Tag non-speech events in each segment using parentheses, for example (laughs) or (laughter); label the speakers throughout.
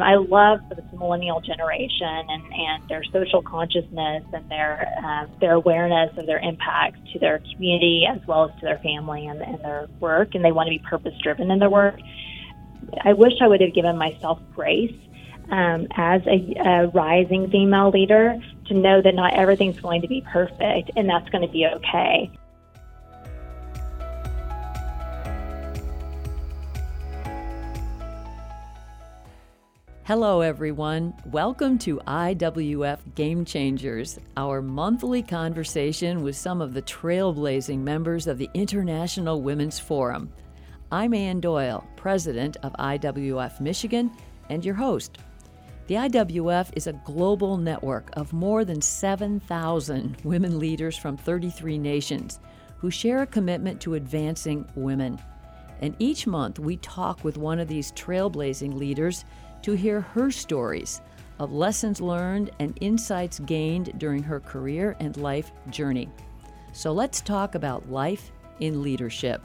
Speaker 1: I love this millennial generation and, and their social consciousness and their uh, their awareness of their impact to their community as well as to their family and, and their work, and they want to be purpose driven in their work. I wish I would have given myself grace um, as a, a rising female leader to know that not everything's going to be perfect and that's going to be okay.
Speaker 2: Hello, everyone. Welcome to IWF Game Changers, our monthly conversation with some of the trailblazing members of the International Women's Forum. I'm Ann Doyle, president of IWF Michigan, and your host. The IWF is a global network of more than 7,000 women leaders from 33 nations who share a commitment to advancing women. And each month we talk with one of these trailblazing leaders to hear her stories of lessons learned and insights gained during her career and life journey. So let's talk about life in leadership.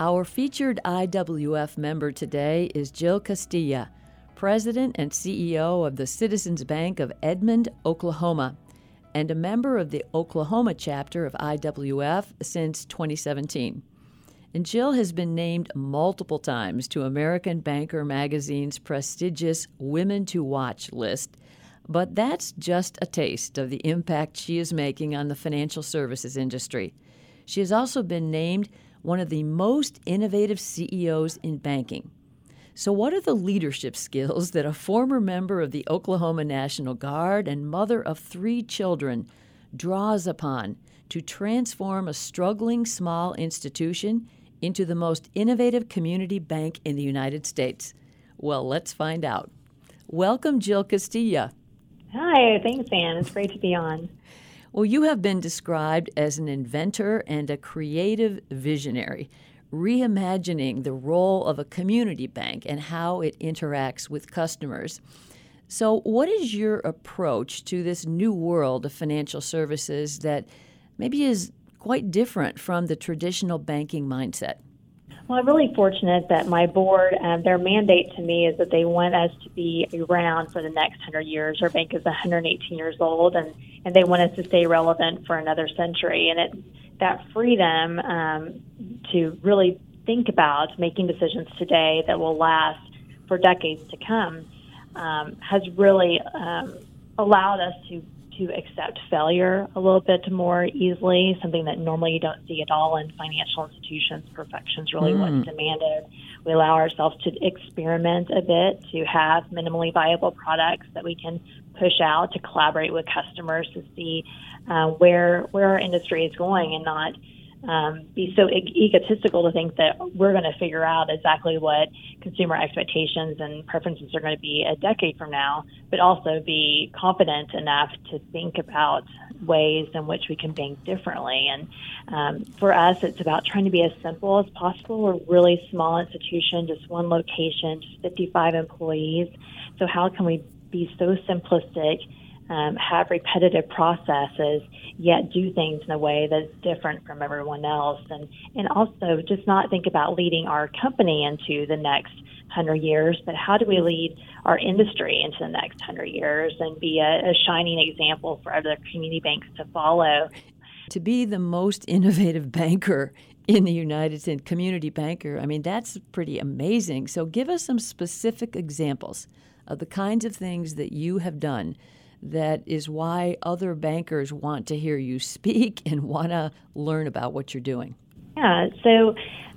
Speaker 2: Our featured IWF member today is Jill Castilla, President and CEO of the Citizens Bank of Edmond, Oklahoma, and a member of the Oklahoma chapter of IWF since 2017. And Jill has been named multiple times to American Banker magazine's prestigious Women to Watch list. But that's just a taste of the impact she is making on the financial services industry. She has also been named one of the most innovative CEOs in banking. So, what are the leadership skills that a former member of the Oklahoma National Guard and mother of three children draws upon to transform a struggling small institution into the most innovative community bank in the United States? Well, let's find out. Welcome, Jill Castilla.
Speaker 1: Hi, thanks, Ann. It's great to be on.
Speaker 2: Well, you have been described as an inventor and a creative visionary, reimagining the role of a community bank and how it interacts with customers. So, what is your approach to this new world of financial services that maybe is quite different from the traditional banking mindset.
Speaker 1: Well, I'm really fortunate that my board, um, their mandate to me is that they want us to be around for the next 100 years. Our bank is 118 years old, and, and they want us to stay relevant for another century. And it's that freedom um, to really think about making decisions today that will last for decades to come um, has really um, allowed us to to accept failure a little bit more easily, something that normally you don't see at all in financial institutions. Perfection is really mm. what's demanded. We allow ourselves to experiment a bit, to have minimally viable products that we can push out, to collaborate with customers to see uh, where where our industry is going, and not um, be so e- egotistical to think that we're going to figure out exactly what consumer expectations and preferences are going to be a decade from now, but also be confident enough to think about ways in which we can bank differently. And um, for us, it's about trying to be as simple as possible. We're a really small institution, just one location, just 55 employees. So how can we be so simplistic? Um, have repetitive processes, yet do things in a way that's different from everyone else, and and also just not think about leading our company into the next hundred years, but how do we lead our industry into the next hundred years and be a, a shining example for other community banks to follow.
Speaker 2: To be the most innovative (laughs) banker in the United States, community banker, I mean, that's pretty amazing. So, give us some specific examples of the kinds of things that you have done that is why other bankers want to hear you speak (laughs) and want to learn about what you're doing.
Speaker 1: Yeah, so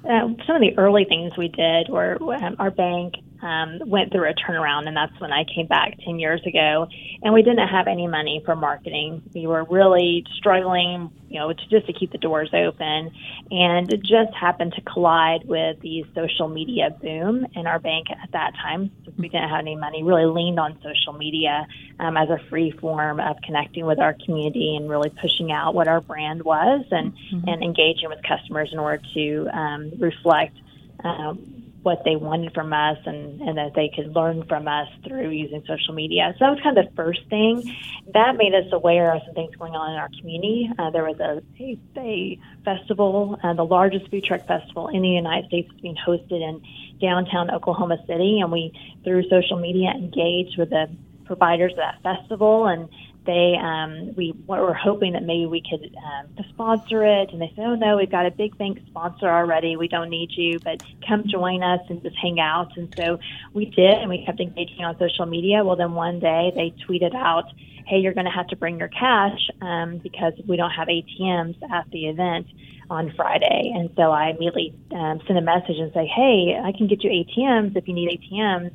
Speaker 1: uh, some of the early things we did were um, our bank um, went through a turnaround, and that's when I came back 10 years ago. And we didn't have any money for marketing. We were really struggling, you know, to just to keep the doors open. And it just happened to collide with the social media boom in our bank at that time. Since we didn't have any money, really leaned on social media um, as a free form of connecting with our community and really pushing out what our brand was and, mm-hmm. and engaging with customers in order to um, reflect. Um, what they wanted from us and, and that they could learn from us through using social media. So that was kind of the first thing. That made us aware of some things going on in our community. Uh, there was a, a, a festival, uh, the largest food truck festival in the United States, being hosted in downtown Oklahoma City, and we, through social media, engaged with the providers of that festival and they um, we were hoping that maybe we could um, sponsor it, and they said, "Oh no, we've got a big bank sponsor already. We don't need you, but come join us and just hang out." And so we did, and we kept engaging on social media. Well, then one day they tweeted out, "Hey, you're going to have to bring your cash um, because we don't have ATMs at the event." on Friday. And so I immediately um, sent a message and say, hey, I can get you ATMs if you need ATMs.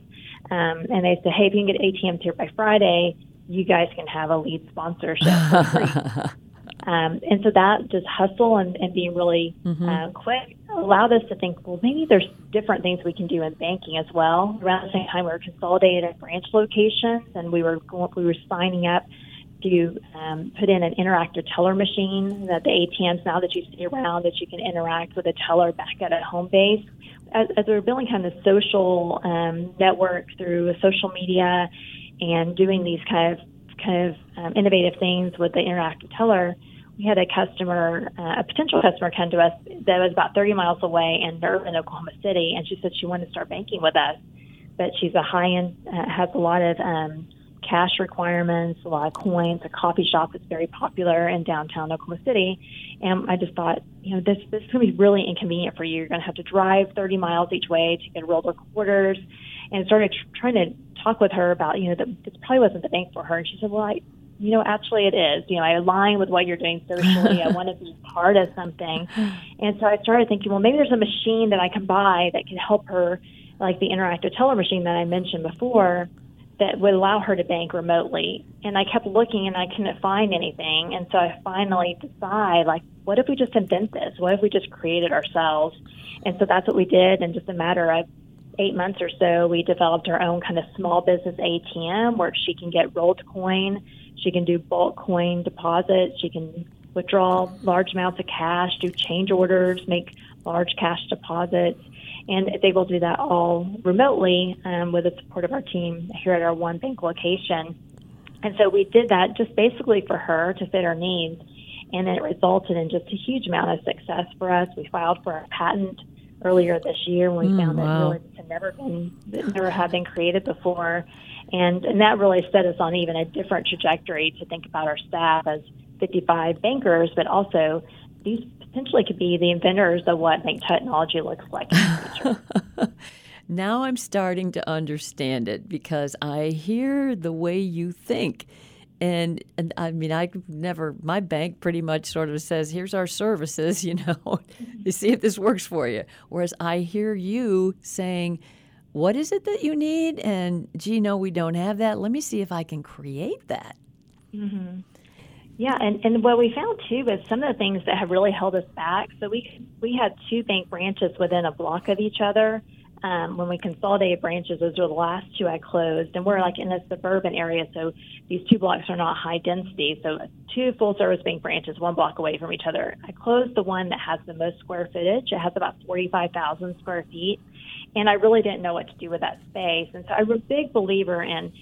Speaker 1: Um, and they said, hey, if you can get ATMs here by Friday, you guys can have a lead sponsorship (laughs) um, and so that just hustle and, and being really mm-hmm. uh, quick allowed us to think, well, maybe there's different things we can do in banking as well. Around the same time, we were consolidating at branch locations, and we were going, we were signing up to um, put in an interactive teller machine that the ATMs now that you see around that you can interact with a teller back at a home base. As, as we were building kind of a social um, network through social media and doing these kind of kind of um, innovative things with the interactive teller, we had a customer, uh, a potential customer, come to us that was about 30 miles away in urban Oklahoma City, and she said she wanted to start banking with us, but she's a high end, uh, has a lot of um, cash requirements, a lot of coins, a coffee shop that's very popular in downtown Oklahoma City. And I just thought, you know, this this is going to be really inconvenient for you. You're going to have to drive 30 miles each way to get real quarters. And started tr- trying to talk with her about, you know, that this probably wasn't the bank for her. And she said, well, I, you know, actually it is. You know, I align with what you're doing socially. I (laughs) want to be part of something. And so I started thinking, well, maybe there's a machine that I can buy that can help her, like the interactive teller machine that I mentioned before, that would allow her to bank remotely. And I kept looking and I couldn't find anything. And so I finally decided, like, what if we just invent this? What if we just create it ourselves? And so that's what we did. In just a matter of eight months or so, we developed our own kind of small business ATM where she can get rolled coin, she can do bulk coin deposits, she can withdraw large amounts of cash, do change orders, make large cash deposits, and able to do that all remotely um, with the support of our team here at our one bank location. And so we did that just basically for her to fit her needs, and it resulted in just a huge amount of success for us. We filed for a patent earlier this year when we mm, found wow. that really had never been never had been created before, and and that really set us on even a different trajectory to think about our staff as 55 bankers, but also these potentially could be the inventors of what bank technology looks like in the future. (laughs)
Speaker 2: now I'm starting to understand it because I hear the way you think. And, and I mean, I never, my bank pretty much sort of says, here's our services, (laughs) you know, you see if this works for you. Whereas I hear you saying, what is it that you need? And gee, no, we don't have that. Let me see if I can create that.
Speaker 1: Mm-hmm. Yeah, and, and what we found too is some of the things that have really held us back. So we we had two bank branches within a block of each other, um, when we consolidated branches, those were the last two I closed. And we're like in a suburban area, so these two blocks are not high density. So two full service bank branches, one block away from each other. I closed the one that has the most square footage. It has about 45,000 square feet. And I really didn't know what to do with that space. And so I'm a big believer in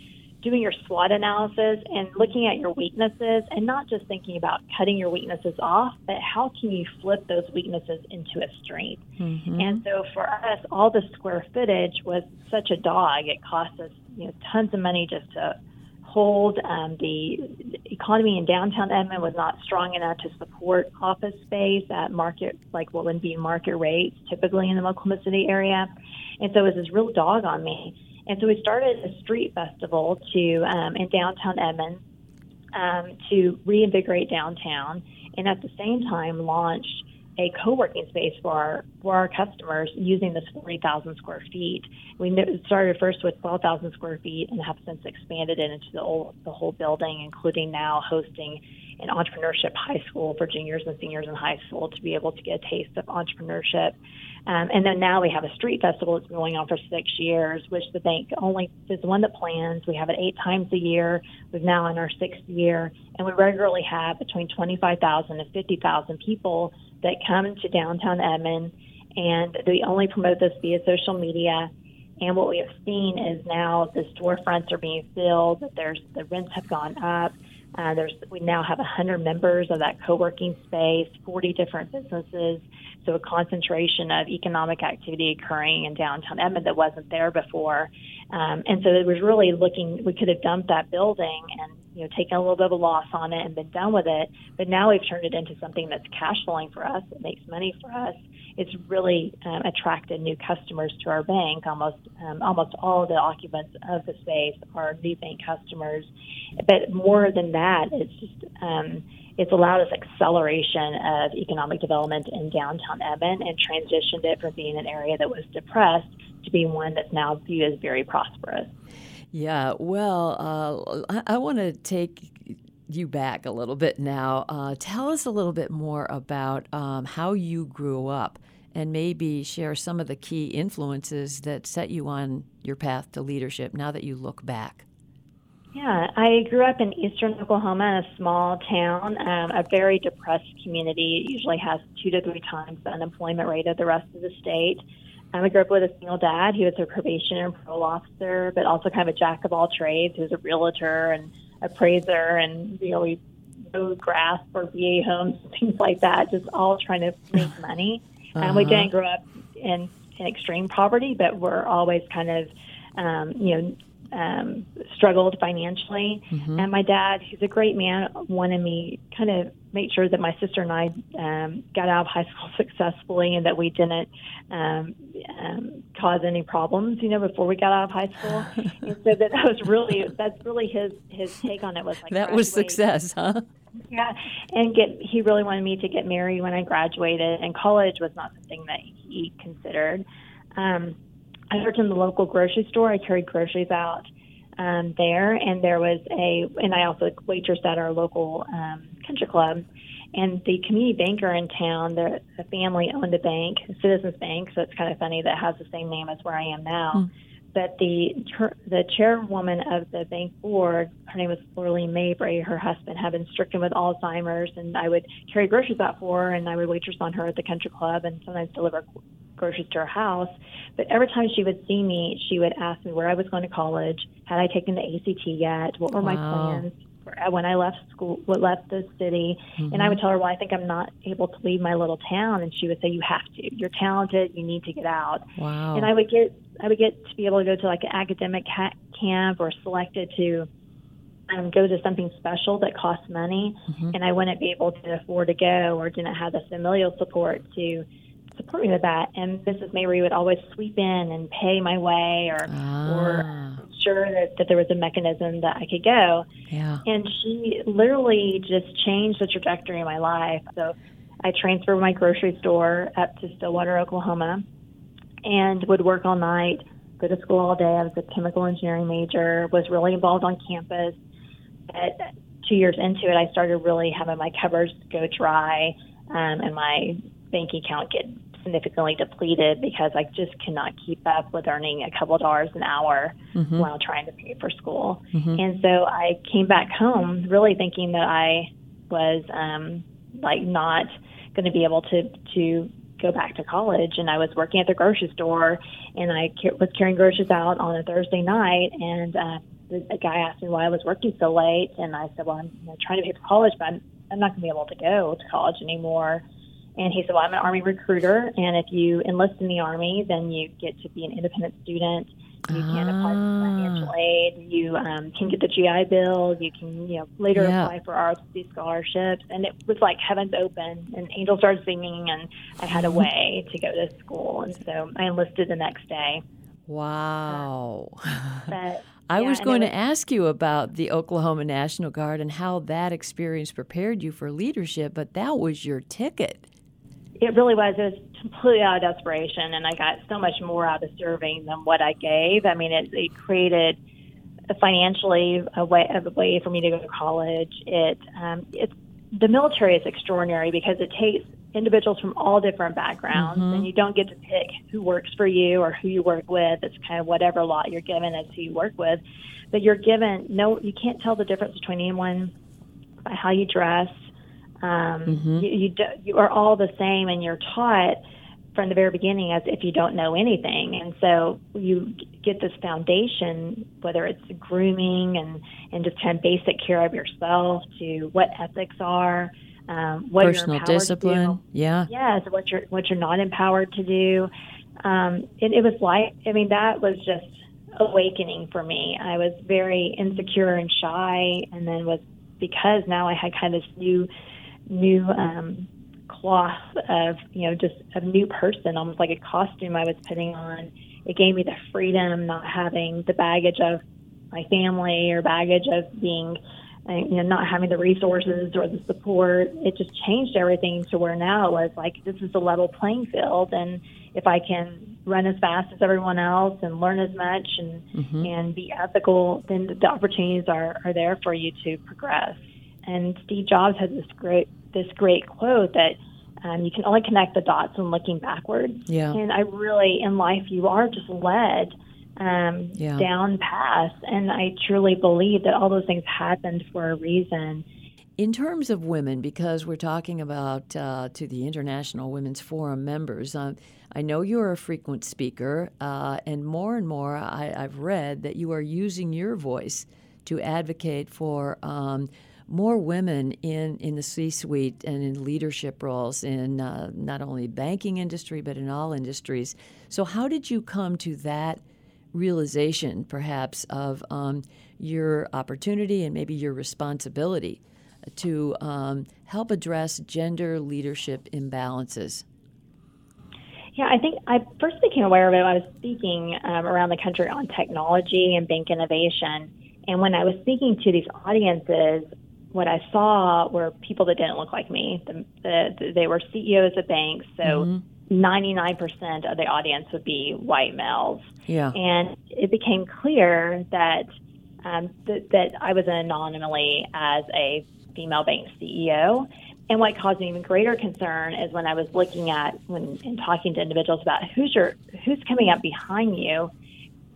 Speaker 1: doing your SWOT analysis and looking at your weaknesses and not just thinking about cutting your weaknesses off, but how can you flip those weaknesses into a strength? Mm-hmm. And so for us, all the square footage was such a dog. It cost us you know, tons of money just to hold. Um, the economy in downtown Edmond was not strong enough to support office space at market, like what would be market rates typically in the Oklahoma City area. And so it was this real dog on me. And so we started a street festival to um, in downtown Edmond um, to reinvigorate downtown, and at the same time launched a co-working space for our for our customers using this 40,000 square feet. We started first with 12,000 square feet and have since expanded it into the whole, the whole building, including now hosting an entrepreneurship high school for juniors and seniors in high school to be able to get a taste of entrepreneurship. Um, and then now we have a street festival that's been going on for six years, which the bank only is one that plans. We have it eight times a year. We're now in our sixth year, and we regularly have between 25,000 and 50,000 people that come to downtown Edmond and we only promote this via social media. And what we have seen is now the storefronts are being filled. There's the rents have gone up. Uh, there's we now have 100 members of that co-working space, 40 different businesses. So a concentration of economic activity occurring in downtown Edmond that wasn't there before. Um, and so it was really looking. We could have dumped that building and you know taken a little bit of a loss on it and been done with it. But now we've turned it into something that's cash flowing for us. It makes money for us it's really um, attracted new customers to our bank. Almost um, almost all the occupants of the space are new bank customers. But more than that, it's just um, it's allowed us acceleration of economic development in downtown Edmond and transitioned it from being an area that was depressed to being one that's now viewed as very prosperous.
Speaker 2: Yeah, well, uh, I, I want to take you back a little bit now. Uh, tell us a little bit more about um, how you grew up and maybe share some of the key influences that set you on your path to leadership now that you look back.
Speaker 1: Yeah, I grew up in eastern Oklahoma in a small town, um, a very depressed community. It usually has two to three times the unemployment rate of the rest of the state. Um, I grew up with a single dad. He was a probation and parole officer, but also kind of a jack of all trades. He was a realtor and appraiser, and you know we mowed grass for VA homes, (laughs) things like that. Just all trying to make (laughs) money. Uh-huh. Um, we didn't grow up in, in extreme poverty, but we're always kind of, um, you know, um, struggled financially. Mm-hmm. And my dad, he's a great man, wanted me kind of make sure that my sister and I um, got out of high school (laughs) successfully and that we didn't um, um, cause any problems, you know, before we got out of high school. (laughs) and so that, that was really that's really his his take on it was like
Speaker 2: that was success, huh?
Speaker 1: Yeah, and get he really wanted me to get married when I graduated, and college was not something that he considered. Um, I worked in the local grocery store. I carried groceries out um, there, and there was a, and I also waitressed at our local um, country club. And the community banker in town, the, the family owned a bank, Citizens Bank, so it's kind of funny that has the same name as where I am now. Mm. But the the chairwoman of the bank board, her name was Florlene Mabry. Her husband had been stricken with Alzheimer's, and I would carry groceries out for her, and I would waitress on her at the country club, and sometimes deliver groceries to her house. But every time she would see me, she would ask me where I was going to college, had I taken the ACT yet, what were wow. my plans when I left school, what left the city, mm-hmm. and I would tell her, "Well, I think I'm not able to leave my little town," and she would say, "You have to. You're talented. You need to get out."
Speaker 2: Wow.
Speaker 1: And I would get, I would get to be able to go to like an academic ha- camp or selected to um, go to something special that costs money, mm-hmm. and I wouldn't be able to afford to go or didn't have the familial support to support me with that. And Mrs. Mabry would always sweep in and pay my way or ah. or ensure that, that there was a mechanism that I could go.
Speaker 2: Yeah.
Speaker 1: And she literally just changed the trajectory of my life. So I transferred my grocery store up to Stillwater, Oklahoma, and would work all night, go to school all day. I was a chemical engineering major, was really involved on campus. But two years into it, I started really having my covers go dry um, and my bank account get significantly depleted because I just cannot keep up with earning a couple dollars an hour mm-hmm. while trying to pay for school. Mm-hmm. And so I came back home really thinking that I was um, like not going to be able to to go back to college. And I was working at the grocery store, and I was carrying groceries out on a Thursday night, and uh, a guy asked me why I was working so late, and I said, "Well, I'm you know, trying to pay for college, but I'm, I'm not going to be able to go to college anymore." And he said, Well, I'm an Army recruiter, and if you enlist in the Army, then you get to be an independent student. You can apply for financial ah. aid. You um, can get the GI Bill. You can, you know, later yeah. apply for ROTC scholarships. And it was like heavens open, and angels started singing, and I had a (laughs) way to go to school. And so I enlisted the next day.
Speaker 2: Wow.
Speaker 1: Uh, (laughs) but,
Speaker 2: I
Speaker 1: yeah,
Speaker 2: was going was, to ask you about the Oklahoma National Guard and how that experience prepared you for leadership, but that was your ticket
Speaker 1: it really was. It was completely out of desperation, and I got so much more out of serving than what I gave. I mean, it, it created financially a way a way for me to go to college. It um, it's the military is extraordinary because it takes individuals from all different backgrounds, mm-hmm. and you don't get to pick who works for you or who you work with. It's kind of whatever lot you're given as who you work with, but you're given no. You can't tell the difference between anyone by how you dress um, mm-hmm. you, you, do, you are all the same and you're taught from the very beginning as if you don't know anything. And so you get this foundation, whether it's grooming and, and just kind of basic care of yourself to what ethics are, um, what
Speaker 2: personal discipline. Yeah.
Speaker 1: Yes, what you're what you're not empowered to do. Um, it, it was like I mean that was just awakening for me. I was very insecure and shy, and then was because now I had kind of this new new um, cloth of you know just a new person, almost like a costume I was putting on. It gave me the freedom, not having the baggage of my family or baggage of being you know, not having the resources or the support, it just changed everything to where now it was like this is a level playing field, and if I can run as fast as everyone else and learn as much and mm-hmm. and be ethical, then the opportunities are are there for you to progress. And Steve Jobs had this great this great quote that um, you can only connect the dots when looking backwards.
Speaker 2: Yeah.
Speaker 1: And I really in life you are just led um, yeah. down paths. And I truly believe that all those things happened for a reason.
Speaker 2: In terms of women, because we're talking about uh, to the International Women's Forum members, uh, I know you're a frequent speaker, uh, and more and more I, have read that you are using your voice to advocate for um, more women in, in the C suite and in leadership roles in uh, not only banking industry but in all industries. So, how did you come to that? realization, perhaps, of um, your opportunity and maybe your responsibility to um, help address gender leadership imbalances?
Speaker 1: Yeah, I think I first became aware of it. when I was speaking um, around the country on technology and bank innovation. And when I was speaking to these audiences, what I saw were people that didn't look like me. The, the, they were CEOs of banks, so mm-hmm. 99% of the audience would be white males.
Speaker 2: Yeah.
Speaker 1: And it became clear that um, th- that I was an anomaly as a female bank CEO. And what caused me even greater concern is when I was looking at when and talking to individuals about who's your who's coming up behind you.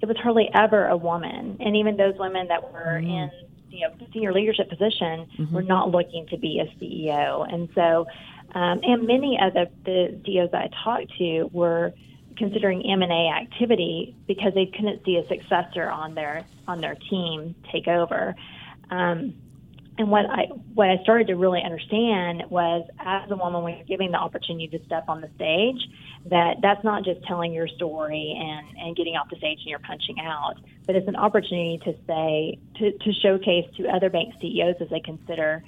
Speaker 1: It was hardly ever a woman, and even those women that were mm. in you know senior leadership position mm-hmm. were not looking to be a CEO. And so um, and many of the, the CEOs that I talked to were considering M&A activity because they couldn't see a successor on their on their team take over. Um, and what I what I started to really understand was, as a woman, when you're giving the opportunity to step on the stage, that that's not just telling your story and and getting off the stage and you're punching out, but it's an opportunity to say to to showcase to other bank CEOs as they consider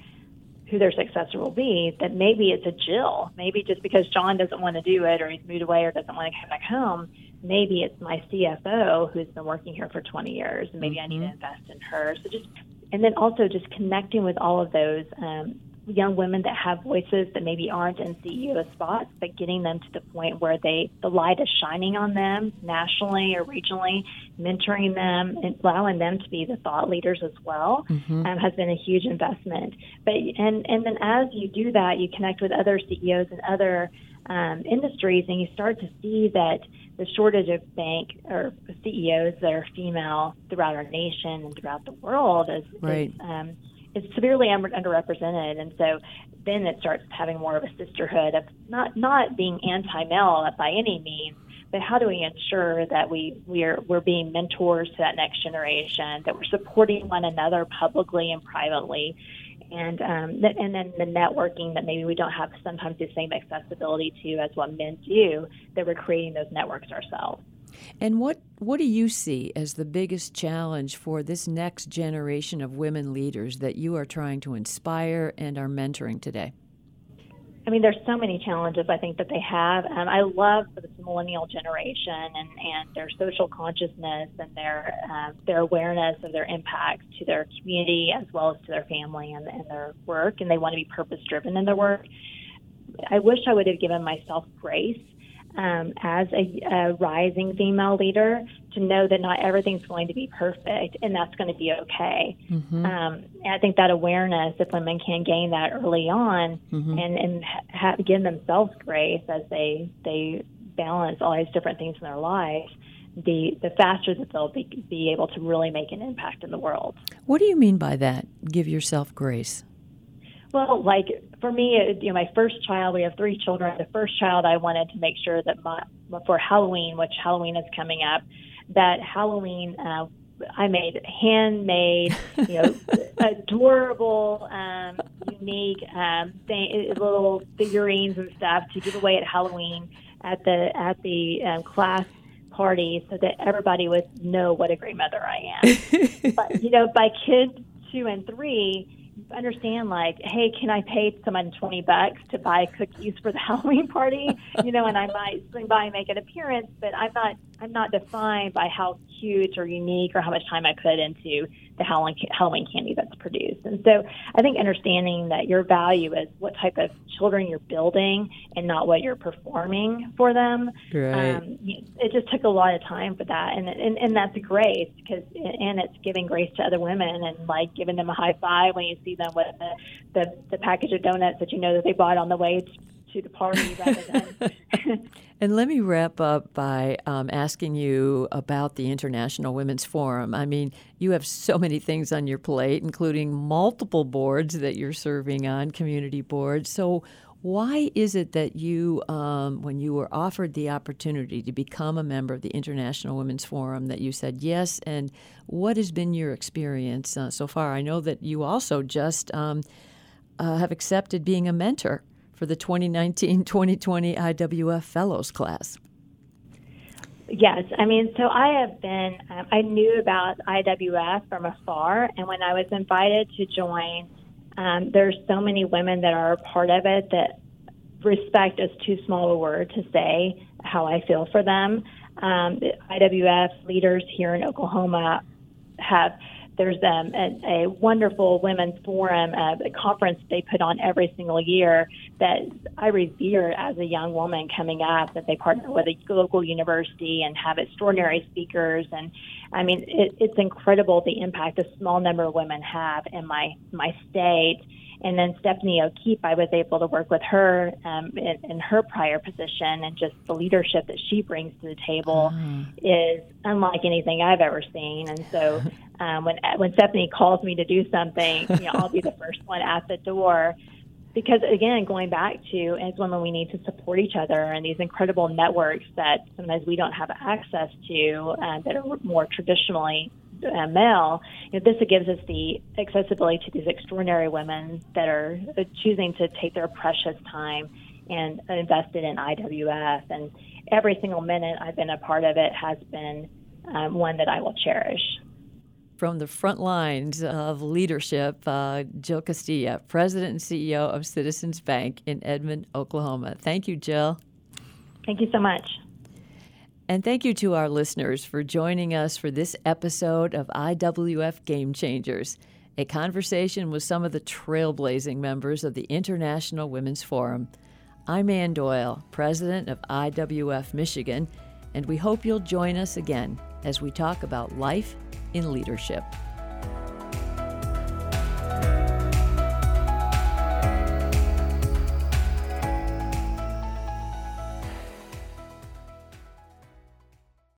Speaker 1: who their successor will be, that maybe it's a Jill. Maybe just because John doesn't want to do it or he's moved away or doesn't want to come back home, maybe it's my CFO who's been working here for 20 years and maybe mm-hmm. I need to mm-hmm. invest in her. So just, and then also just connecting with all of those um, young women that have voices that maybe aren't in CEO spots, but getting them to the point where they the light is shining on them nationally or regionally, mentoring them and allowing them to be the thought leaders as well mm-hmm. um, has been a huge investment. But and and then as you do that, you connect with other CEOs and other um, industries, and you start to see that the shortage of bank or CEOs that are female throughout our nation and throughout the world is,
Speaker 2: right.
Speaker 1: is um, is severely underrepresented, and so then it starts having more of a sisterhood of not not being anti-male by any means, but how do we ensure that we we're we're being mentors to that next generation, that we're supporting one another publicly and privately, and um, th- and then the networking that maybe we don't have sometimes the same accessibility to as what men do, that we're creating those networks ourselves.
Speaker 2: And what, what do you see as the biggest challenge for this next generation of women leaders that you are trying to inspire and are mentoring today?
Speaker 1: I mean, there's so many challenges I think that they have. Um, I love this millennial generation and, and their social consciousness and their uh, their awareness of their impact to their community as well as to their family and, and their work, and they want to be purpose driven in their work. I wish I would have given myself grace um, as a, a, rising female leader to know that not everything's going to be perfect and that's going to be okay. Mm-hmm. Um, and I think that awareness, if women can gain that early on mm-hmm. and, and ha- give themselves grace as they, they balance all these different things in their life, the, the faster that they'll be, be able to really make an impact in the world.
Speaker 2: What do you mean by that? Give yourself grace.
Speaker 1: Well, like for me, it, you know, my first child, we have three children. The first child, I wanted to make sure that my, for Halloween, which Halloween is coming up, that Halloween uh, I made handmade, you know, (laughs) adorable, um, unique um, thing, little figurines and stuff to give away at Halloween at the at the um, class party, so that everybody would know what a great mother I am. (laughs) but you know, by kids two and three understand like, hey, can I pay someone twenty bucks to buy cookies for the (laughs) Halloween party? You know, and I might swing by and make an appearance, but I'm not I'm not defined by how cute or unique or how much time I put into the Halloween, Halloween candy that's produced. And so I think understanding that your value is what type of children you're building and not what you're performing for them.
Speaker 2: Right. Um,
Speaker 1: it just took a lot of time for that. And, and, and that's grace because, and it's giving grace to other women and like giving them a high five when you see them with the, the, the package of donuts that you know that they bought on the way to the party rather than. (laughs)
Speaker 2: and let me wrap up by um, asking you about the International Women's Forum. I mean, you have so many things on your plate, including multiple boards that you're serving on, community boards. So, why is it that you, um, when you were offered the opportunity to become a member of the International Women's Forum, that you said yes? And what has been your experience uh, so far? I know that you also just um, uh, have accepted being a mentor for the 2019 2020 IWF Fellows class.
Speaker 1: Yes, I mean, so I have been, um, I knew about IWF from afar, and when I was invited to join, um, there's so many women that are a part of it that respect is too small a word to say how I feel for them. Um, IWF leaders here in Oklahoma have there's um, a, a wonderful women's forum, uh, a conference they put on every single year that I revere as a young woman coming up. That they partner with a local university and have extraordinary speakers, and I mean it, it's incredible the impact a small number of women have in my my state and then Stephanie O'Keefe, I was able to work with her um, in, in, her prior position, and just the leadership that she brings to the table mm. is unlike anything I've ever seen. And so, (laughs) um, when when Stephanie calls me to do something, you know, I'll be the (laughs) first one at the door. Because again, going back to as women, we need to support each other and these incredible networks that sometimes we don't have access to uh, that are more traditionally uh, male, you know, this gives us the accessibility to these extraordinary women that are uh, choosing to take their precious time and invest it in IWF. And every single minute I've been a part of it has been um, one that I will cherish.
Speaker 2: From the front lines of leadership, uh, Jill Castilla, President and CEO of Citizens Bank in Edmond, Oklahoma. Thank you, Jill.
Speaker 1: Thank you so much.
Speaker 2: And thank you to our listeners for joining us for this episode of IWF Game Changers, a conversation with some of the trailblazing members of the International Women's Forum. I'm Ann Doyle, president of IWF Michigan, and we hope you'll join us again as we talk about life in leadership.